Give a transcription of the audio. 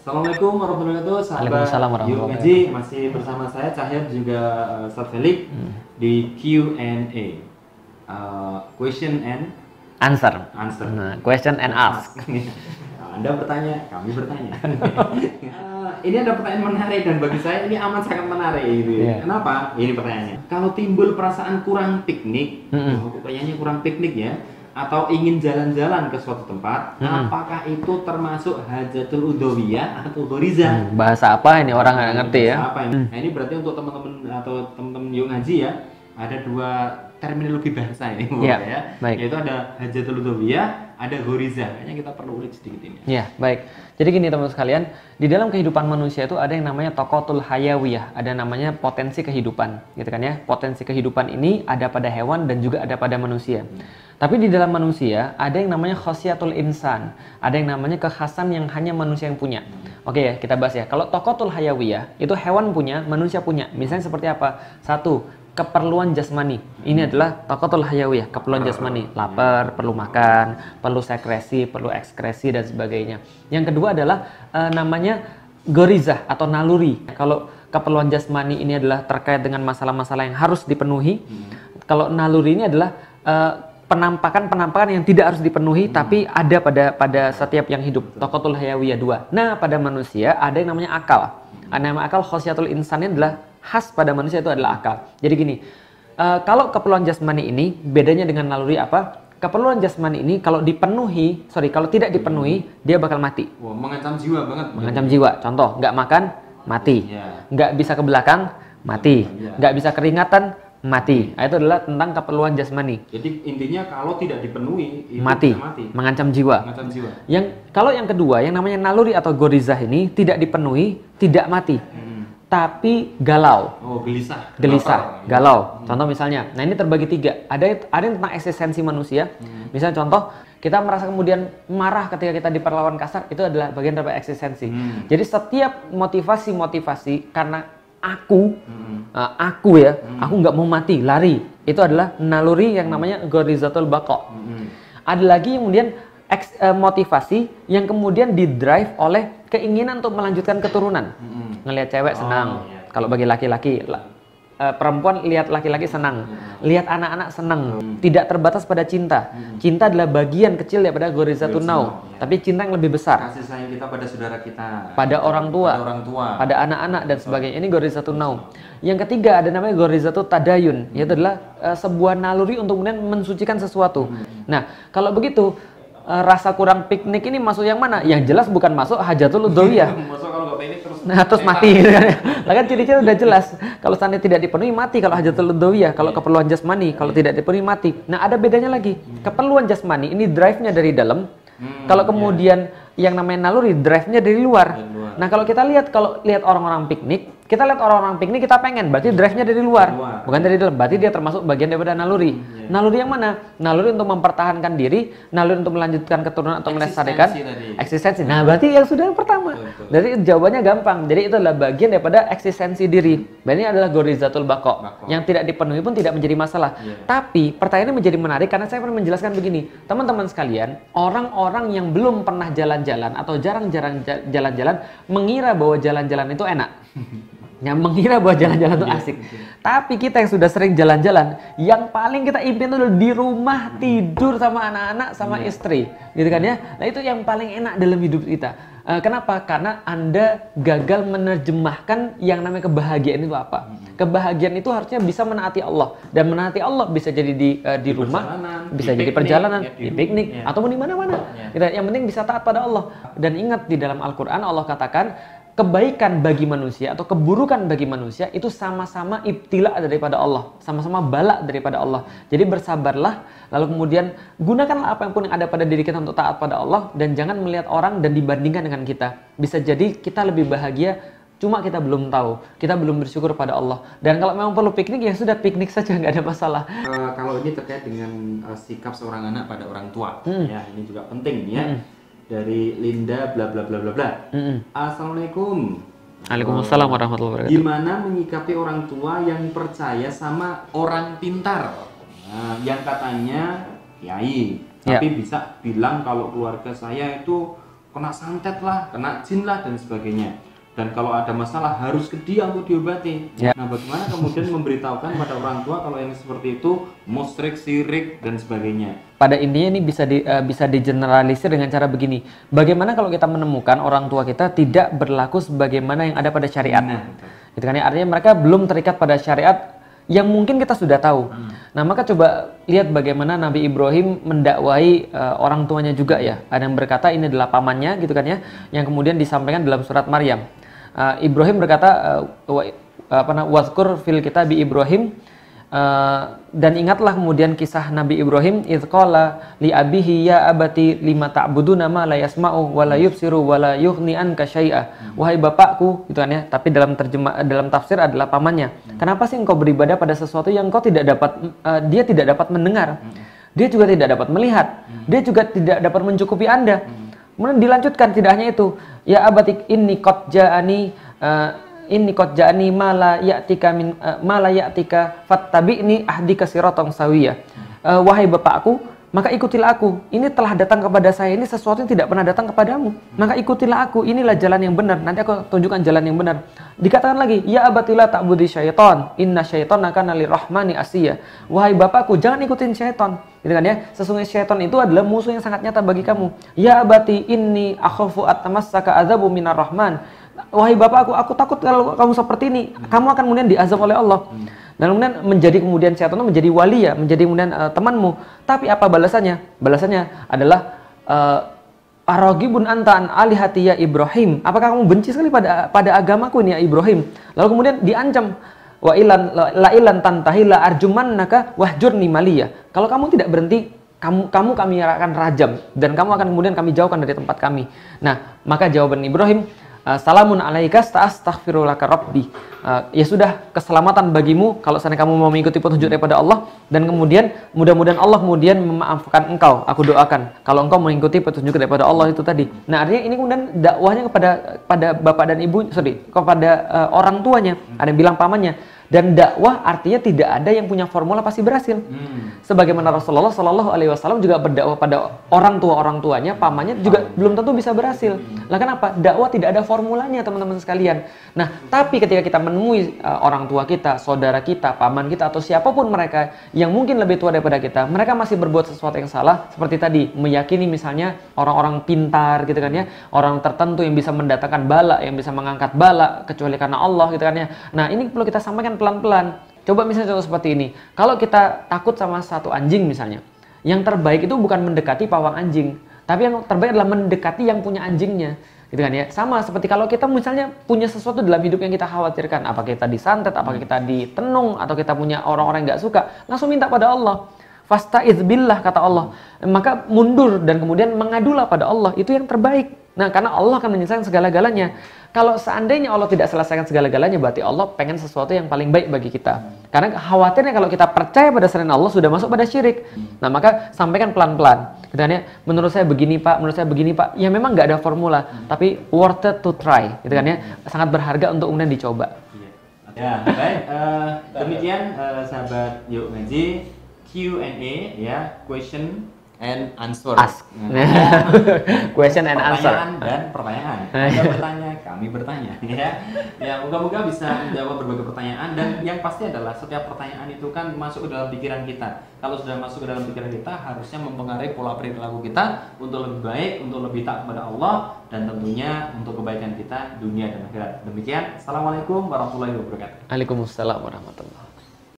Assalamualaikum warahmatullahi wabarakatuh. Sahabat Waalaikumsalam warahmatullahi wabarakatuh. Ngaji masih bersama saya Cahya juga uh, Ustaz Felix Hmm. di Q&A. Uh, question and Answer. answer. Nah, question and ask. Anda bertanya, kami bertanya. Uh, ini ada pertanyaan menarik dan bagi saya ini amat sangat menarik gitu. ya. Iya. Kenapa? Ini pertanyaannya. Kalau timbul perasaan kurang piknik, Mm-mm. oh, kayaknya kurang piknik ya, atau ingin jalan-jalan ke suatu tempat, Mm-mm. apakah itu termasuk hajatul udhawiyah atau goriza? Hmm, bahasa apa ini orang nggak ngerti ya? Apa ini? Nah ini berarti untuk teman-teman atau teman-teman yuk ngaji ya, ada dua terminologi bahasa ini, Iya, ya. baik. Yaitu ada hajatul udhawiyah, ada goriza. Kayaknya kita perlu ulik sedikit ini. Ya, baik. Jadi gini teman sekalian, di dalam kehidupan manusia itu ada yang namanya tokotul hayawiyah, ada namanya potensi kehidupan, gitu kan ya. Potensi kehidupan ini ada pada hewan dan juga ada pada manusia. Tapi di dalam manusia ada yang namanya khosiatul insan, ada yang namanya kekhasan yang hanya manusia yang punya. Oke ya, kita bahas ya. Kalau tokotul hayawiyah itu hewan punya, manusia punya. Misalnya seperti apa? Satu, keperluan jasmani. Ini adalah tokotul hayawiyah, keperluan jasmani. Lapar, perlu makan, perlu sekresi, perlu ekskresi dan sebagainya. Yang kedua adalah eh, namanya gorizah atau naluri. Kalau keperluan jasmani ini adalah terkait dengan masalah-masalah yang harus dipenuhi. Kalau naluri ini adalah eh, penampakan-penampakan yang tidak harus dipenuhi tapi ada pada pada setiap yang hidup. Tokotul hayawiyah dua. Nah, pada manusia ada yang namanya akal. Ada nama akal khosiatul insan ini adalah khas pada manusia itu adalah akal. Jadi gini, eh, kalau keperluan jasmani ini bedanya dengan naluri apa? Keperluan jasmani ini kalau dipenuhi, sorry kalau tidak dipenuhi dia bakal mati, Wah, mengancam jiwa banget. mengancam jiwa. Contoh, nggak makan mati, nggak bisa ke belakang mati, nggak bisa keringatan mati. Nah, itu adalah tentang keperluan jasmani, Jadi intinya kalau tidak dipenuhi itu mati, mati. mengancam jiwa. Mengancam jiwa. Yang kalau yang kedua yang namanya naluri atau gorizah ini tidak dipenuhi, tidak mati, Hmm. Tapi galau. Oh, gelisah. gelisah, galau. Contoh misalnya, nah ini terbagi tiga. Ada ada yang tentang eksistensi manusia. Misalnya contoh, kita merasa kemudian marah ketika kita diperlawan kasar, itu adalah bagian dari eksistensi. Hmm. Jadi setiap motivasi-motivasi karena aku, Hmm. uh, aku ya, aku nggak mau mati, lari, itu adalah naluri yang namanya gorizatul bako. Hmm. Ada lagi kemudian eks- eh, motivasi yang kemudian didrive oleh keinginan untuk melanjutkan keturunan. Hmm. Ngelihat cewek Oh, senang. iya. Kalau bagi laki-laki, la- eh, perempuan lihat laki-laki senang, lihat anak-anak senang. Tidak terbatas pada cinta. Cinta adalah bagian kecil daripada gorizatun Gorizatun nau, iya. tapi cinta yang lebih besar Kasih sayang kita pada saudara kita. pada orang tua, Pada orang tua. pada anak-anak dan sebagainya. Ini gorizatun nau. Yang ketiga ada namanya gorizatun tadayun, yaitu adalah eh, sebuah naluri untuk kemudian mensucikan sesuatu. Nah, kalau begitu eh, rasa kurang piknik ini masuk yang mana? Yang jelas bukan masuk hajatul udhawiyah. Pengen terus. Nah, terus mati gitu kan. Lah kan ciri-ciri udah jelas. Kalau seandainya tidak dipenuhi mati kalau hajatul udhawiyah, kalau keperluan jasmani, kalau tidak dipenuhi mati. Nah, ada bedanya lagi. Keperluan jasmani ini drive-nya dari dalam. Hmm, Kalau kemudian yang namanya naluri drive-nya dari luar. Dari luar. Nah, kalau kita lihat kalau lihat orang-orang piknik, kita lihat orang-orang piknik kita pengen, berarti drive-nya dari luar. Luar. Bukan dari dalam. Berarti dia termasuk bagian daripada naluri. iya. Naluri yang mana? Naluri untuk mempertahankan diri, naluri untuk melanjutkan keturunan atau melestarikan Eksistensi. Nah, berarti yang sudah yang pertama. Betul. Jadi jawabannya gampang. Jadi itu adalah bagian daripada eksistensi diri. Dan ini adalah gorizatul bako. Bako. Yang tidak dipenuhi pun tidak menjadi masalah. Iya. Tapi pertanyaannya menjadi menarik karena saya pernah menjelaskan begini. Teman-teman sekalian, orang-orang yang belum pernah jalan-jalan atau jarang-jarang ja- jalan-jalan mengira bahwa jalan-jalan itu enak. yang mengira bahwa jalan-jalan itu asik. Tapi kita yang sudah sering jalan-jalan, yang paling kita impian itu di rumah tidur sama anak-anak sama istri, gitu kan ya. Nah itu yang paling enak dalam hidup kita. Eh, kenapa? Karena anda gagal menerjemahkan yang namanya kebahagiaan itu apa. Kebahagiaan itu harusnya bisa menaati Allah dan menaati Allah bisa jadi di eh, di, rumah, perjalanan, bisa di jadi piknik, perjalanan, ya, di di rumah, piknik ya. ataupun di mana-mana. Ya. Gitu. Yang penting bisa taat pada Allah. Dan ingat di dalam Al-Qur'an Allah katakan kebaikan bagi manusia atau keburukan bagi manusia itu sama-sama ibtila daripada Allah, sama-sama bala daripada Allah. Jadi bersabarlah, lalu kemudian gunakanlah apa yang pun yang ada pada diri kita untuk taat pada Allah dan jangan melihat orang dan dibandingkan dengan kita. Bisa jadi kita lebih bahagia Cuma kita belum tahu, kita belum bersyukur pada Allah. Dan kalau memang perlu piknik ya sudah piknik saja nggak ada masalah. Eh, kalau ini terkait dengan eh, sikap seorang anak pada orang tua, Hmm. ya ini juga penting ya. Dari Linda bla bla bla bla bla. Mm-mm. Assalamualaikum. Waalaikumsalam warahmatullahi wabarakatuh. Gimana menyikapi orang tua yang percaya sama orang pintar? Nah, yang katanya kiai, Ya. tapi bisa bilang kalau keluarga saya itu kena santet lah, kena jin lah dan sebagainya. Dan kalau ada masalah harus ke dia untuk diobati. Ya. Nah, bagaimana kemudian memberitahukan pada orang tua kalau yang seperti itu musyrik, sirik dan sebagainya. pada intinya ini bisa di, eh, bisa digeneralisir dengan cara begini. Bagaimana kalau kita menemukan orang tua kita tidak berlaku sebagaimana yang ada pada syariat? Nah. Gitu kan ya. Artinya mereka belum terikat pada syariat yang mungkin kita sudah tahu. Nah, maka coba lihat bagaimana Nabi Ibrahim mendakwai eh, orang tuanya juga ya. Ada yang berkata ini adalah pamannya gitu kan ya, yang kemudian disampaikan dalam surat Maryam. Eh, Ibrahim berkata wa- apa namanya? Wazkur fil kitabi Ibrahim. Eh, dan ingatlah kemudian kisah Nabi Ibrahim idqala li abihi ya abati lima ta'buduna ma la yasma'u wa la yubsiru wa la yughni anka syai'a. Wahai bapakku gitu kan ya tapi dalam terjemah dalam tafsir adalah pamannya. Kenapa sih engkau beribadah pada sesuatu yang engkau tidak dapat eh, dia tidak dapat mendengar? Dia juga tidak dapat melihat. Dia juga tidak dapat mencukupi Anda kemudian dilanjutkan tidak hanya itu ya abati inni qad ja'ani eh, inni qad ja'ani ma la ya'tika min uh, ma la ya'tika fattabi'ni ahdika siratan sawiyah. Eh, wahai bapakku, maka ikutilah aku. Ini telah datang kepada saya. Ini sesuatu yang tidak pernah datang kepadamu. Maka ikutilah aku. Inilah jalan yang benar. Nanti aku tunjukkan jalan yang benar. Dikatakan lagi, ya abatilah ta'budi syaitan. Inna syaitan akan rahmani asiyah. Wahai bapakku, jangan ikutin syaitan. Gitu kan ya? Sesungguhnya syaitan itu adalah musuh yang sangat nyata bagi kamu. Ya abati inni akhafu atamassaka adzabu minar rahman. Wahai bapakku, aku takut kalau kamu seperti ini, kamu akan kemudian diazab oleh Allah. Dan kemudian menjadi kemudian itu menjadi wali ya, menjadi kemudian eh, temanmu. Tapi apa balasannya? Balasannya adalah eh, Arogibun anta an alihati ya Ibrahim. Apakah kamu benci sekali pada pada agamaku ini ya Ibrahim? Lalu kemudian diancam wa ilan la ilan tantahi la arjumannaka wahjurni maliya. Kalau kamu tidak berhenti kamu kamu kami akan rajam dan kamu akan kemudian kami jauhkan dari tempat kami. Nah, maka jawaban Ibrahim Uh, salamun alaika astaghfirulaka rabbi. Uh, ya sudah keselamatan bagimu kalau seandainya kamu mau mengikuti petunjuk daripada Allah dan kemudian mudah-mudahan Allah kemudian memaafkan engkau. Aku doakan kalau engkau mengikuti petunjuk daripada Allah itu tadi. Nah, artinya ini kemudian dakwahnya kepada pada bapak dan ibu, sorry, kepada uh, orang tuanya. Ada yang bilang pamannya. Dan dakwah artinya tidak ada yang punya formula pasti berhasil. Hmm. Sebagaimana Rasulullah Shallallahu Alaihi Wasallam juga berdakwah pada orang tua orang tuanya, pamannya juga belum tentu bisa berhasil. Lah kenapa? Dakwah tidak ada formulanya teman-teman sekalian. Nah, tapi ketika kita menemui uh, orang tua kita, saudara kita, paman kita atau siapa pun mereka yang mungkin lebih tua daripada kita, mereka masih berbuat sesuatu yang salah seperti tadi meyakini misalnya orang-orang pintar gitu kan ya, orang tertentu yang bisa mendatangkan bala, yang bisa mengangkat bala kecuali karena Allah gitu kan ya. Nah, ini perlu kita sampaikan pelan-pelan. Coba misalnya contoh seperti ini. Kalau kita takut sama satu anjing misalnya, yang terbaik itu bukan mendekati pawang anjing, tapi yang terbaik adalah mendekati yang punya anjingnya. Gitu kan ya. Sama seperti kalau kita misalnya punya sesuatu dalam hidup yang kita khawatirkan, apakah kita disantet, apakah kita ditenung, atau kita punya orang-orang yang nggak suka, langsung minta pada Allah. Fasta'idz billah kata Allah. Maka mundur dan kemudian mengadulah pada Allah. Itu yang terbaik. Nah, karena Allah akan menyelesaikan segala-galanya. Kalau seandainya Allah tidak selesaikan segala-galanya, berarti Allah pengen sesuatu yang paling baik bagi kita. Karena khawatirnya kalau kita percaya pada selain Allah sudah masuk pada syirik. Nah, maka sampaikan pelan-pelan. Katanya, menurut saya begini Pak, menurut saya begini Pak. Ya memang nggak ada formula, tapi worth it to try. Gitu kan ya. Sangat berharga untuk kemudian dicoba. Ya, baik. eh, demikian eh, sahabat Yuk Ngaji Q&A ya, question and answer. Ask. Nah, Question and answer. pertanyaan dan pertanyaan. Anda bertanya, kami bertanya ya. Ya, moga-moga bisa menjawab berbagai pertanyaan dan yang pasti adalah setiap pertanyaan itu kan masuk ke dalam pikiran kita. Kalau sudah masuk ke dalam pikiran kita, harusnya mempengaruhi pola perilaku kita untuk lebih baik, untuk lebih taat kepada Allah dan tentunya untuk kebaikan kita dunia dan akhirat. Demikian, Assalamualaikum warahmatullahi wabarakatuh. Waalaikumsalam warahmatullahi